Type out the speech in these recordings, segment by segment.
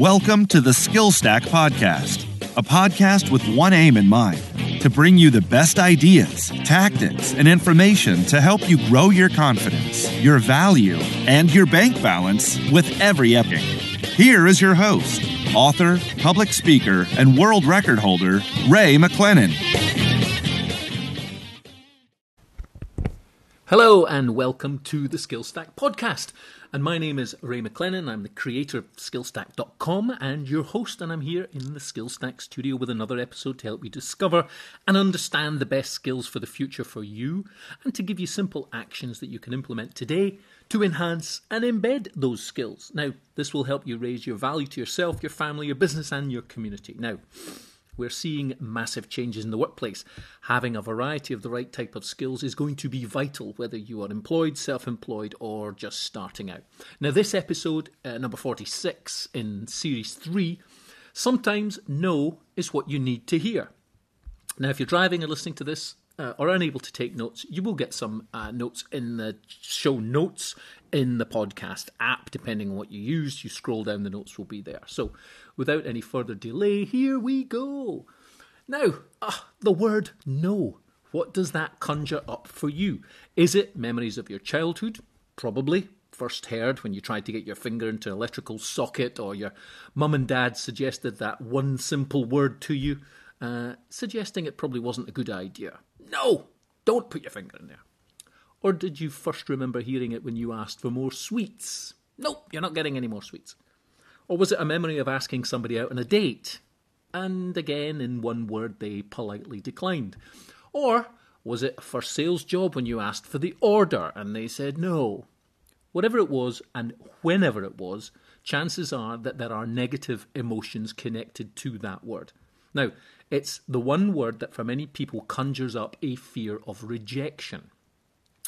Welcome to the Skill Stack Podcast, a podcast with one aim in mind to bring you the best ideas, tactics, and information to help you grow your confidence, your value, and your bank balance with every epic. Here is your host, author, public speaker, and world record holder, Ray McClennan. Hello and welcome to the Skillstack podcast. And my name is Ray McClennan. I'm the creator of Skillstack.com and your host, and I'm here in the Skillstack studio with another episode to help you discover and understand the best skills for the future for you, and to give you simple actions that you can implement today to enhance and embed those skills. Now, this will help you raise your value to yourself, your family, your business, and your community. Now, we're seeing massive changes in the workplace. Having a variety of the right type of skills is going to be vital, whether you are employed, self employed, or just starting out. Now, this episode, uh, number 46 in series 3, sometimes no is what you need to hear. Now, if you're driving and listening to this, uh, or unable to take notes, you will get some uh, notes in the show notes in the podcast app, depending on what you use. You scroll down, the notes will be there. So, without any further delay, here we go. Now, uh, the word no. What does that conjure up for you? Is it memories of your childhood? Probably. First heard when you tried to get your finger into an electrical socket, or your mum and dad suggested that one simple word to you, uh, suggesting it probably wasn't a good idea. No, don't put your finger in there. Or did you first remember hearing it when you asked for more sweets? Nope, you're not getting any more sweets. Or was it a memory of asking somebody out on a date? And again, in one word, they politely declined. Or was it a first sales job when you asked for the order and they said no? Whatever it was and whenever it was, chances are that there are negative emotions connected to that word. Now, it's the one word that for many people conjures up a fear of rejection.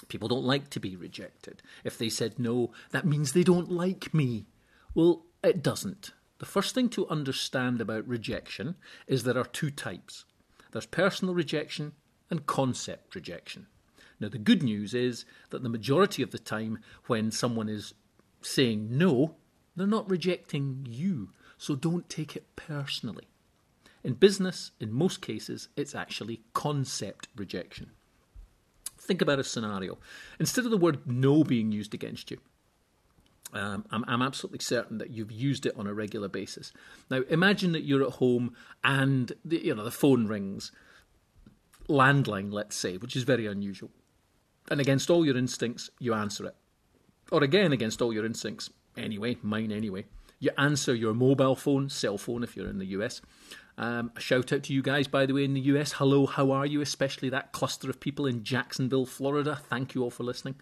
People don't like to be rejected. If they said no, that means they don't like me. Well, it doesn't. The first thing to understand about rejection is there are two types there's personal rejection and concept rejection. Now, the good news is that the majority of the time when someone is saying no, they're not rejecting you, so don't take it personally. In business, in most cases, it's actually concept rejection. Think about a scenario. Instead of the word no being used against you, um, I'm, I'm, absolutely certain that you've used it on a regular basis. Now, imagine that you're at home and the, you know the phone rings, landline, let's say, which is very unusual, and against all your instincts, you answer it, or again against all your instincts, anyway, mine anyway, you answer your mobile phone, cell phone if you're in the US. Um, a shout out to you guys, by the way, in the US. Hello, how are you? Especially that cluster of people in Jacksonville, Florida. Thank you all for listening.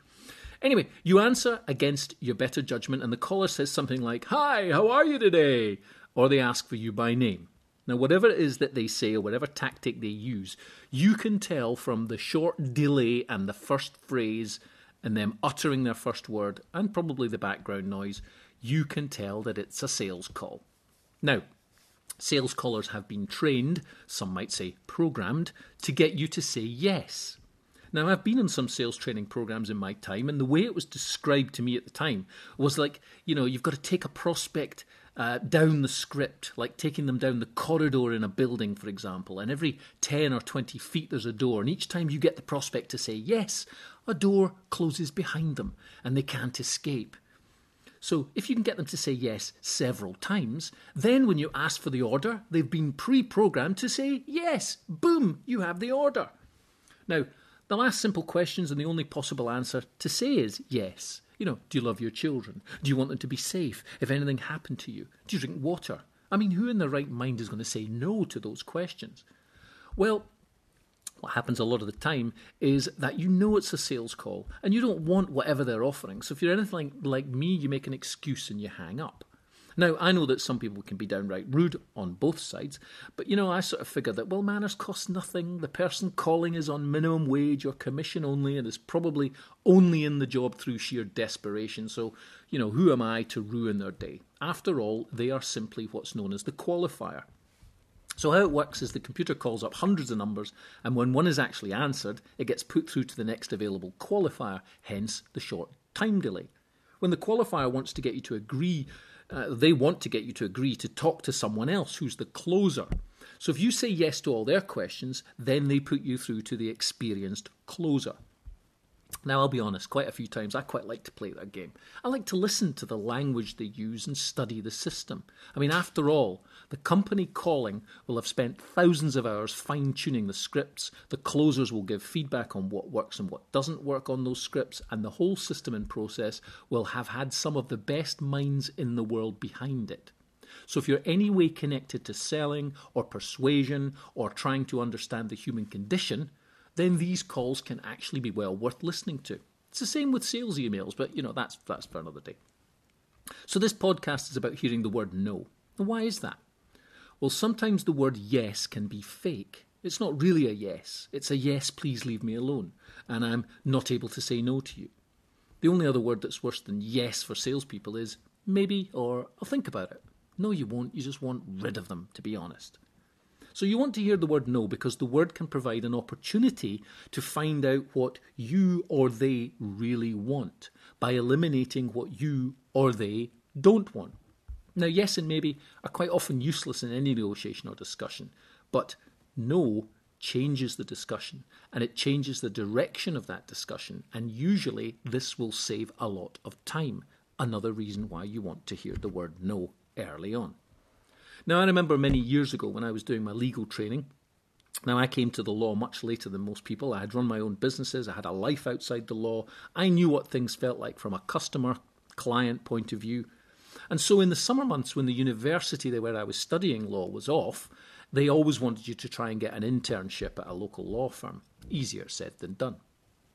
Anyway, you answer against your better judgment, and the caller says something like, Hi, how are you today? Or they ask for you by name. Now, whatever it is that they say or whatever tactic they use, you can tell from the short delay and the first phrase and them uttering their first word and probably the background noise, you can tell that it's a sales call. Now, sales callers have been trained, some might say programmed, to get you to say yes. Now, I've been in some sales training programs in my time, and the way it was described to me at the time was like, you know, you've got to take a prospect uh, down the script, like taking them down the corridor in a building, for example, and every 10 or 20 feet there's a door, and each time you get the prospect to say yes, a door closes behind them, and they can't escape. So if you can get them to say yes several times, then when you ask for the order, they've been pre programmed to say yes. Boom, you have the order. Now, the last simple questions and the only possible answer to say is yes. You know, do you love your children? Do you want them to be safe if anything happened to you? Do you drink water? I mean, who in their right mind is going to say no to those questions? Well, what happens a lot of the time is that you know it's a sales call and you don't want whatever they're offering. So if you're anything like, like me, you make an excuse and you hang up. Now, I know that some people can be downright rude on both sides, but you know, I sort of figure that, well, manners cost nothing. The person calling is on minimum wage or commission only and is probably only in the job through sheer desperation. So, you know, who am I to ruin their day? After all, they are simply what's known as the qualifier. So, how it works is the computer calls up hundreds of numbers, and when one is actually answered, it gets put through to the next available qualifier, hence the short time delay. When the qualifier wants to get you to agree uh, they want to get you to agree to talk to someone else who's the closer. So if you say yes to all their questions, then they put you through to the experienced closer. Now, I'll be honest, quite a few times I quite like to play that game. I like to listen to the language they use and study the system. I mean, after all, the company calling will have spent thousands of hours fine tuning the scripts, the closers will give feedback on what works and what doesn't work on those scripts, and the whole system and process will have had some of the best minds in the world behind it. So, if you're any way connected to selling or persuasion or trying to understand the human condition, then these calls can actually be well worth listening to. It's the same with sales emails, but you know that's that's for another day. So this podcast is about hearing the word no. And why is that? Well, sometimes the word yes can be fake. It's not really a yes. It's a yes, please leave me alone, and I'm not able to say no to you. The only other word that's worse than yes for salespeople is maybe or I'll think about it. No, you won't. You just want rid of them, to be honest. So you want to hear the word no because the word can provide an opportunity to find out what you or they really want by eliminating what you or they don't want. Now, yes and maybe are quite often useless in any negotiation or discussion, but no changes the discussion and it changes the direction of that discussion, and usually this will save a lot of time. Another reason why you want to hear the word no early on. Now, I remember many years ago when I was doing my legal training. Now, I came to the law much later than most people. I had run my own businesses, I had a life outside the law. I knew what things felt like from a customer client point of view. And so, in the summer months when the university where I was studying law was off, they always wanted you to try and get an internship at a local law firm. Easier said than done.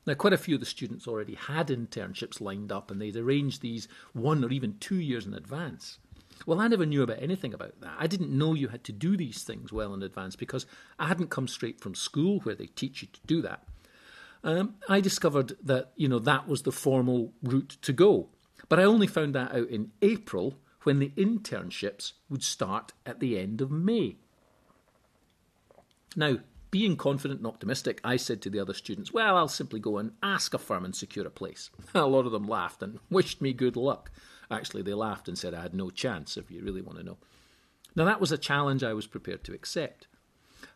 Now, quite a few of the students already had internships lined up and they'd arranged these one or even two years in advance. Well, I never knew about anything about that. I didn't know you had to do these things well in advance because I hadn't come straight from school where they teach you to do that. Um, I discovered that you know that was the formal route to go, but I only found that out in April when the internships would start at the end of May. Now, being confident and optimistic, I said to the other students, Well, I'll simply go and ask a firm and secure a place. A lot of them laughed and wished me good luck. Actually, they laughed and said I had no chance, if you really want to know. Now, that was a challenge I was prepared to accept.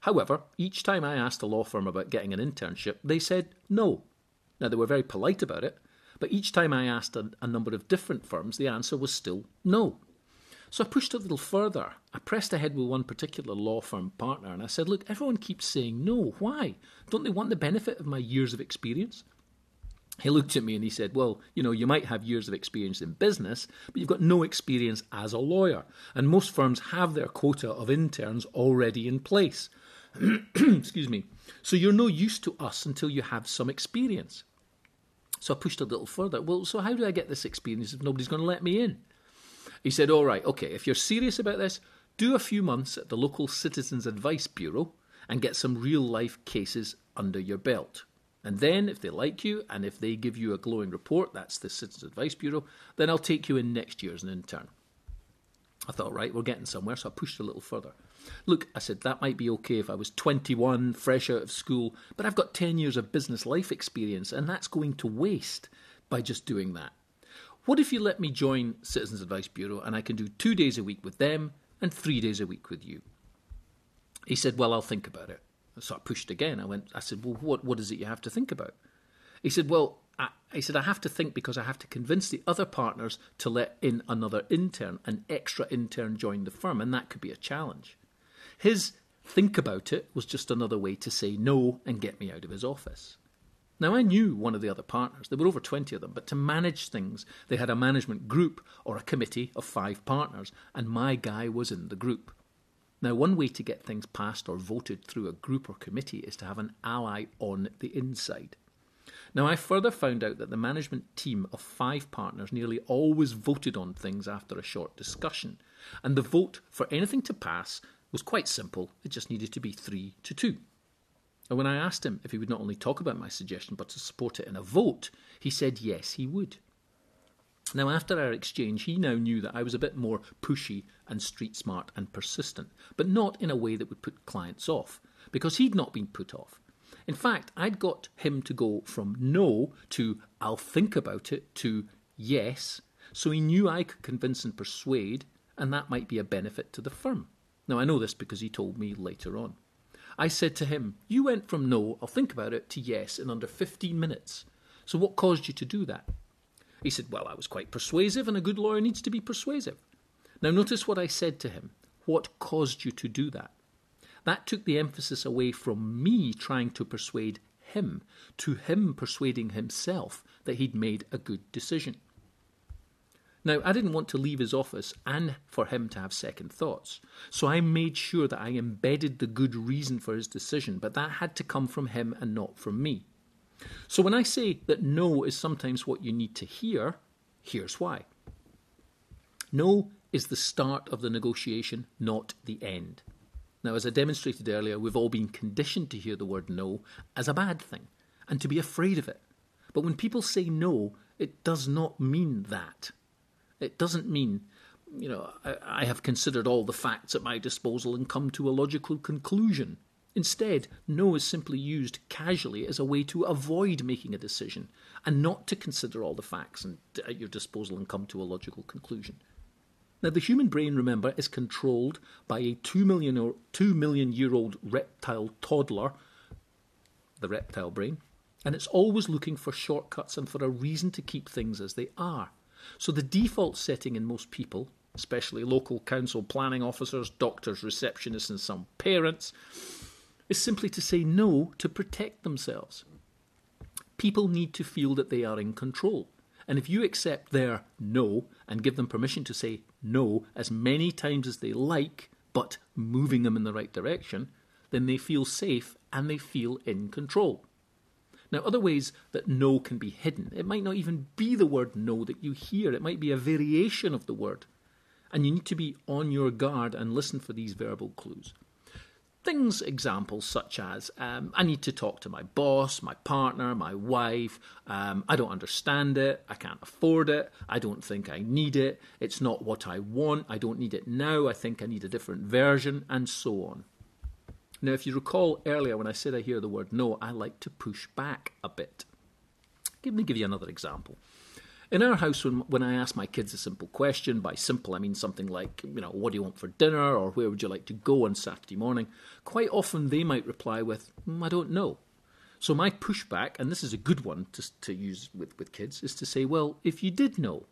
However, each time I asked a law firm about getting an internship, they said no. Now, they were very polite about it, but each time I asked a, a number of different firms, the answer was still no. So I pushed a little further. I pressed ahead with one particular law firm partner and I said, Look, everyone keeps saying no. Why? Don't they want the benefit of my years of experience? He looked at me and he said, Well, you know, you might have years of experience in business, but you've got no experience as a lawyer. And most firms have their quota of interns already in place. Excuse me. So you're no use to us until you have some experience. So I pushed a little further. Well, so how do I get this experience if nobody's going to let me in? He said, All right, okay, if you're serious about this, do a few months at the local Citizens Advice Bureau and get some real life cases under your belt. And then, if they like you and if they give you a glowing report, that's the Citizens Advice Bureau, then I'll take you in next year as an intern. I thought, right, we're getting somewhere, so I pushed a little further. Look, I said, that might be okay if I was 21, fresh out of school, but I've got 10 years of business life experience, and that's going to waste by just doing that. What if you let me join Citizens Advice Bureau and I can do two days a week with them and three days a week with you? He said, Well, I'll think about it. So I pushed again. I went. I said, "Well, what what is it you have to think about?" He said, "Well, I, he said I have to think because I have to convince the other partners to let in another intern, an extra intern join the firm, and that could be a challenge." His think about it was just another way to say no and get me out of his office. Now, I knew one of the other partners. There were over 20 of them, but to manage things, they had a management group or a committee of five partners, and my guy was in the group. Now, one way to get things passed or voted through a group or committee is to have an ally on the inside. Now, I further found out that the management team of five partners nearly always voted on things after a short discussion, and the vote for anything to pass was quite simple, it just needed to be three to two. And when I asked him if he would not only talk about my suggestion but to support it in a vote, he said yes, he would. Now, after our exchange, he now knew that I was a bit more pushy and street smart and persistent, but not in a way that would put clients off, because he'd not been put off. In fact, I'd got him to go from no to I'll think about it to yes, So he knew I could convince and persuade, and that might be a benefit to the firm. Now, I know this because he told me later on. I said to him, You went from no, I'll think about it, to yes in under 15 minutes. So what caused you to do that? He said, Well, I was quite persuasive, and a good lawyer needs to be persuasive. Now, notice what I said to him. What caused you to do that? That took the emphasis away from me trying to persuade him to him persuading himself that he'd made a good decision. Now, I didn't want to leave his office and for him to have second thoughts, so I made sure that I embedded the good reason for his decision, but that had to come from him and not from me. So when I say that no is sometimes what you need to hear, here's why. No is the start of the negotiation, not the end. Now, as I demonstrated earlier, we've all been conditioned to hear the word no as a bad thing and to be afraid of it. But when people say no, it does not mean that. It doesn't mean, you know, I, I have considered all the facts at my disposal and come to a logical conclusion. Instead, no is simply used casually as a way to avoid making a decision and not to consider all the facts at your disposal and come to a logical conclusion. Now, the human brain, remember, is controlled by a two million, or two million year old reptile toddler, the reptile brain, and it's always looking for shortcuts and for a reason to keep things as they are. So, the default setting in most people, especially local council planning officers, doctors, receptionists, and some parents, is simply to say no to protect themselves. People need to feel that they are in control. And if you accept their no and give them permission to say no as many times as they like, but moving them in the right direction, then they feel safe and they feel in control. Now, other ways that no can be hidden, it might not even be the word no that you hear, it might be a variation of the word. And you need to be on your guard and listen for these verbal clues. Things, examples such as um, I need to talk to my boss, my partner, my wife, um, I don't understand it, I can't afford it, I don't think I need it, it's not what I want, I don't need it now, I think I need a different version, and so on. Now, if you recall earlier when I said I hear the word no, I like to push back a bit. Let me give you another example. In our house, when, when I ask my kids a simple question, by simple I mean something like, you know, what do you want for dinner or where would you like to go on Saturday morning, quite often they might reply with, mm, I don't know. So my pushback, and this is a good one to, to use with, with kids, is to say, well, if you did know.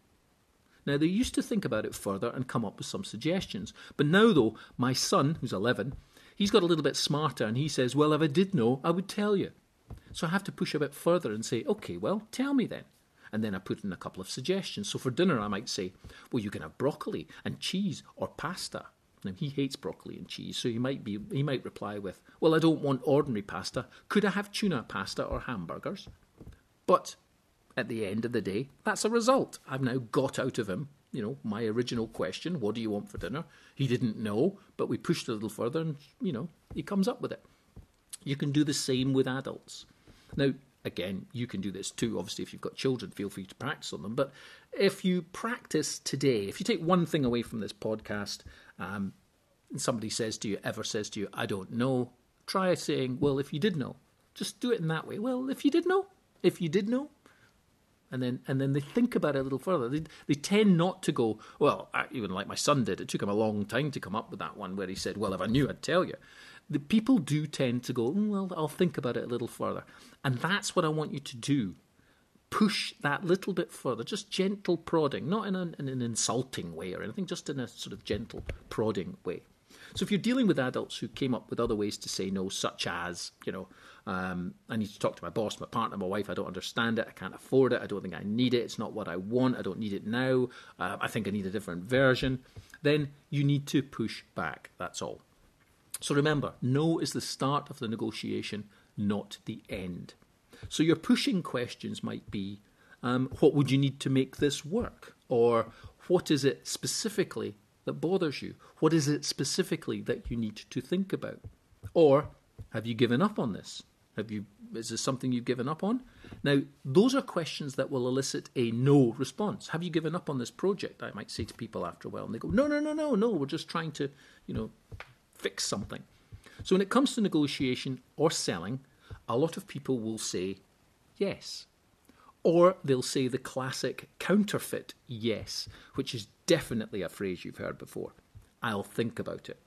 Now, they used to think about it further and come up with some suggestions. But now, though, my son, who's 11, he's got a little bit smarter and he says, well, if I did know, I would tell you. So I have to push a bit further and say, okay, well, tell me then and then I put in a couple of suggestions. So for dinner, I might say, well, you can have broccoli and cheese or pasta. Now he hates broccoli and cheese, so he might be he might reply with, "Well, I don't want ordinary pasta. Could I have tuna pasta or hamburgers?" But at the end of the day, that's a result. I've now got out of him, you know, my original question, "What do you want for dinner?" He didn't know, but we pushed a little further, and you know, he comes up with it. You can do the same with adults. Now, again, you can do this too. Obviously, if you've got children, feel free to practice on them. But if you practice today, if you take one thing away from this podcast, um, and somebody says to you, ever says to you, I don't know, try saying, Well, if you did know, just do it in that way. Well, if you did know, if you did know, and then and then they think about it a little further. They, they tend not to go, well, even like my son did. It took him a long time to come up with that one where he said, well, if I knew, I'd tell you the people do tend to go, mm, well, I'll think about it a little further. And that's what I want you to do. Push that little bit further, just gentle prodding, not in, a, in an insulting way or anything, just in a sort of gentle prodding way. So if you're dealing with adults who came up with other ways to say no, such as, you know, um, I need to talk to my boss, my partner, my wife, I don't understand it, I can't afford it, I don't think I need it, it's not what I want, I don't need it now, uh, I think I need a different version, then you need to push back. That's all. So remember, no is the start of the negotiation, not the end. So your pushing questions might be um, what would you need to make this work? Or what is it specifically that bothers you? What is it specifically that you need to think about? Or have you given up on this? Have you is this something you've given up on? Now, those are questions that will elicit a no response. Have you given up on this project? I might say to people after a while, and they go, No, no, no, no, no, we're just trying to, you know, fix something. So when it comes to negotiation or selling, a lot of people will say yes. Or they'll say the classic counterfeit yes, which is definitely a phrase you've heard before. I'll think about it.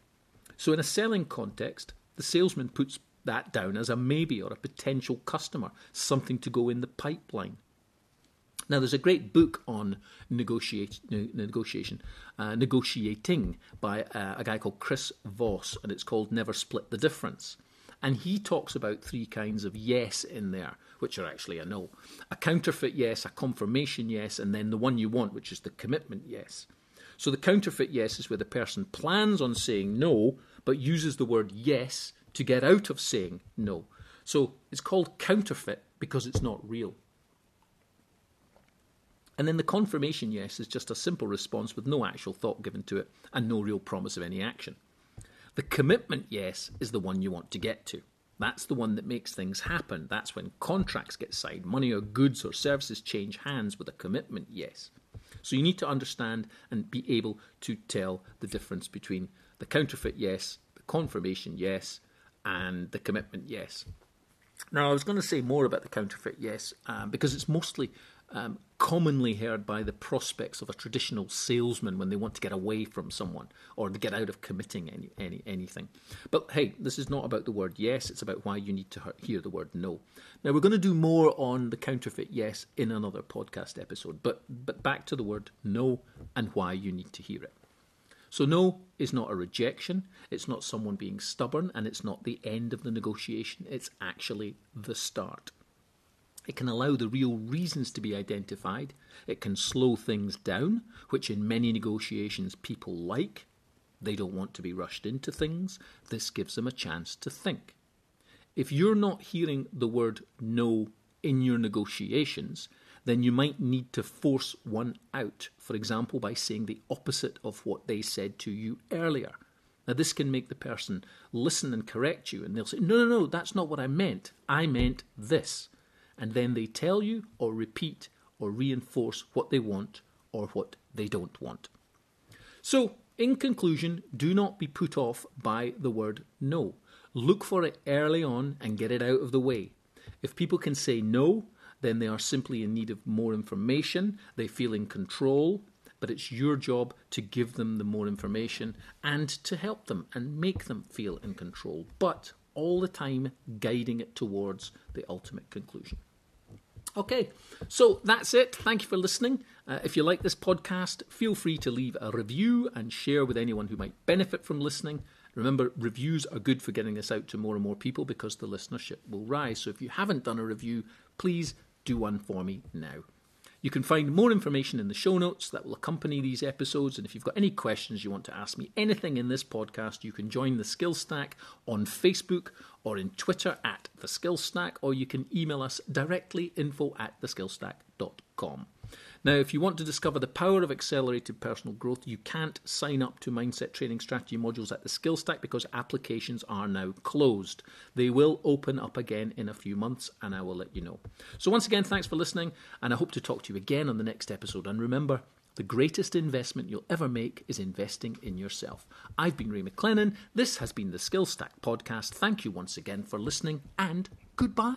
So, in a selling context, the salesman puts that down as a maybe or a potential customer, something to go in the pipeline. Now, there's a great book on negotiate, negotiation, uh, negotiating by uh, a guy called Chris Voss, and it's called Never Split the Difference. And he talks about three kinds of yes in there, which are actually a no. A counterfeit yes, a confirmation yes, and then the one you want, which is the commitment yes. So the counterfeit yes is where the person plans on saying no, but uses the word yes to get out of saying no. So it's called counterfeit because it's not real. And then the confirmation yes is just a simple response with no actual thought given to it and no real promise of any action. The commitment yes is the one you want to get to. That's the one that makes things happen. That's when contracts get signed, money or goods or services change hands with a commitment yes. So you need to understand and be able to tell the difference between the counterfeit yes, the confirmation yes, and the commitment yes. Now, I was going to say more about the counterfeit yes, um, because it's mostly um, commonly heard by the prospects of a traditional salesman when they want to get away from someone or to get out of committing any, any anything. But hey, this is not about the word yes, it's about why you need to hear the word no. Now, we're going to do more on the counterfeit yes in another podcast episode, but, but back to the word no and why you need to hear it. So, no is not a rejection, it's not someone being stubborn, and it's not the end of the negotiation, it's actually the start. It can allow the real reasons to be identified. It can slow things down, which in many negotiations people like. They don't want to be rushed into things. This gives them a chance to think. If you're not hearing the word no in your negotiations, then you might need to force one out, for example, by saying the opposite of what they said to you earlier. Now, this can make the person listen and correct you, and they'll say, No, no, no, that's not what I meant. I meant this and then they tell you or repeat or reinforce what they want or what they don't want. So, in conclusion, do not be put off by the word no. Look for it early on and get it out of the way. If people can say no, then they are simply in need of more information, they feel in control, but it's your job to give them the more information and to help them and make them feel in control, but all the time guiding it towards the ultimate conclusion. Okay, so that's it. Thank you for listening. Uh, if you like this podcast, feel free to leave a review and share with anyone who might benefit from listening. Remember, reviews are good for getting this out to more and more people because the listenership will rise. So if you haven't done a review, please do one for me now. You can find more information in the show notes that will accompany these episodes. And if you've got any questions you want to ask me, anything in this podcast, you can join the Skill Stack on Facebook or in Twitter at the Skill Stack, or you can email us directly info at theskillstack.com. Now, if you want to discover the power of accelerated personal growth, you can't sign up to mindset training strategy modules at the Skill Stack because applications are now closed. They will open up again in a few months, and I will let you know. So, once again, thanks for listening, and I hope to talk to you again on the next episode. And remember, the greatest investment you'll ever make is investing in yourself. I've been Ray McLennan. This has been the Skill Stack Podcast. Thank you once again for listening, and goodbye.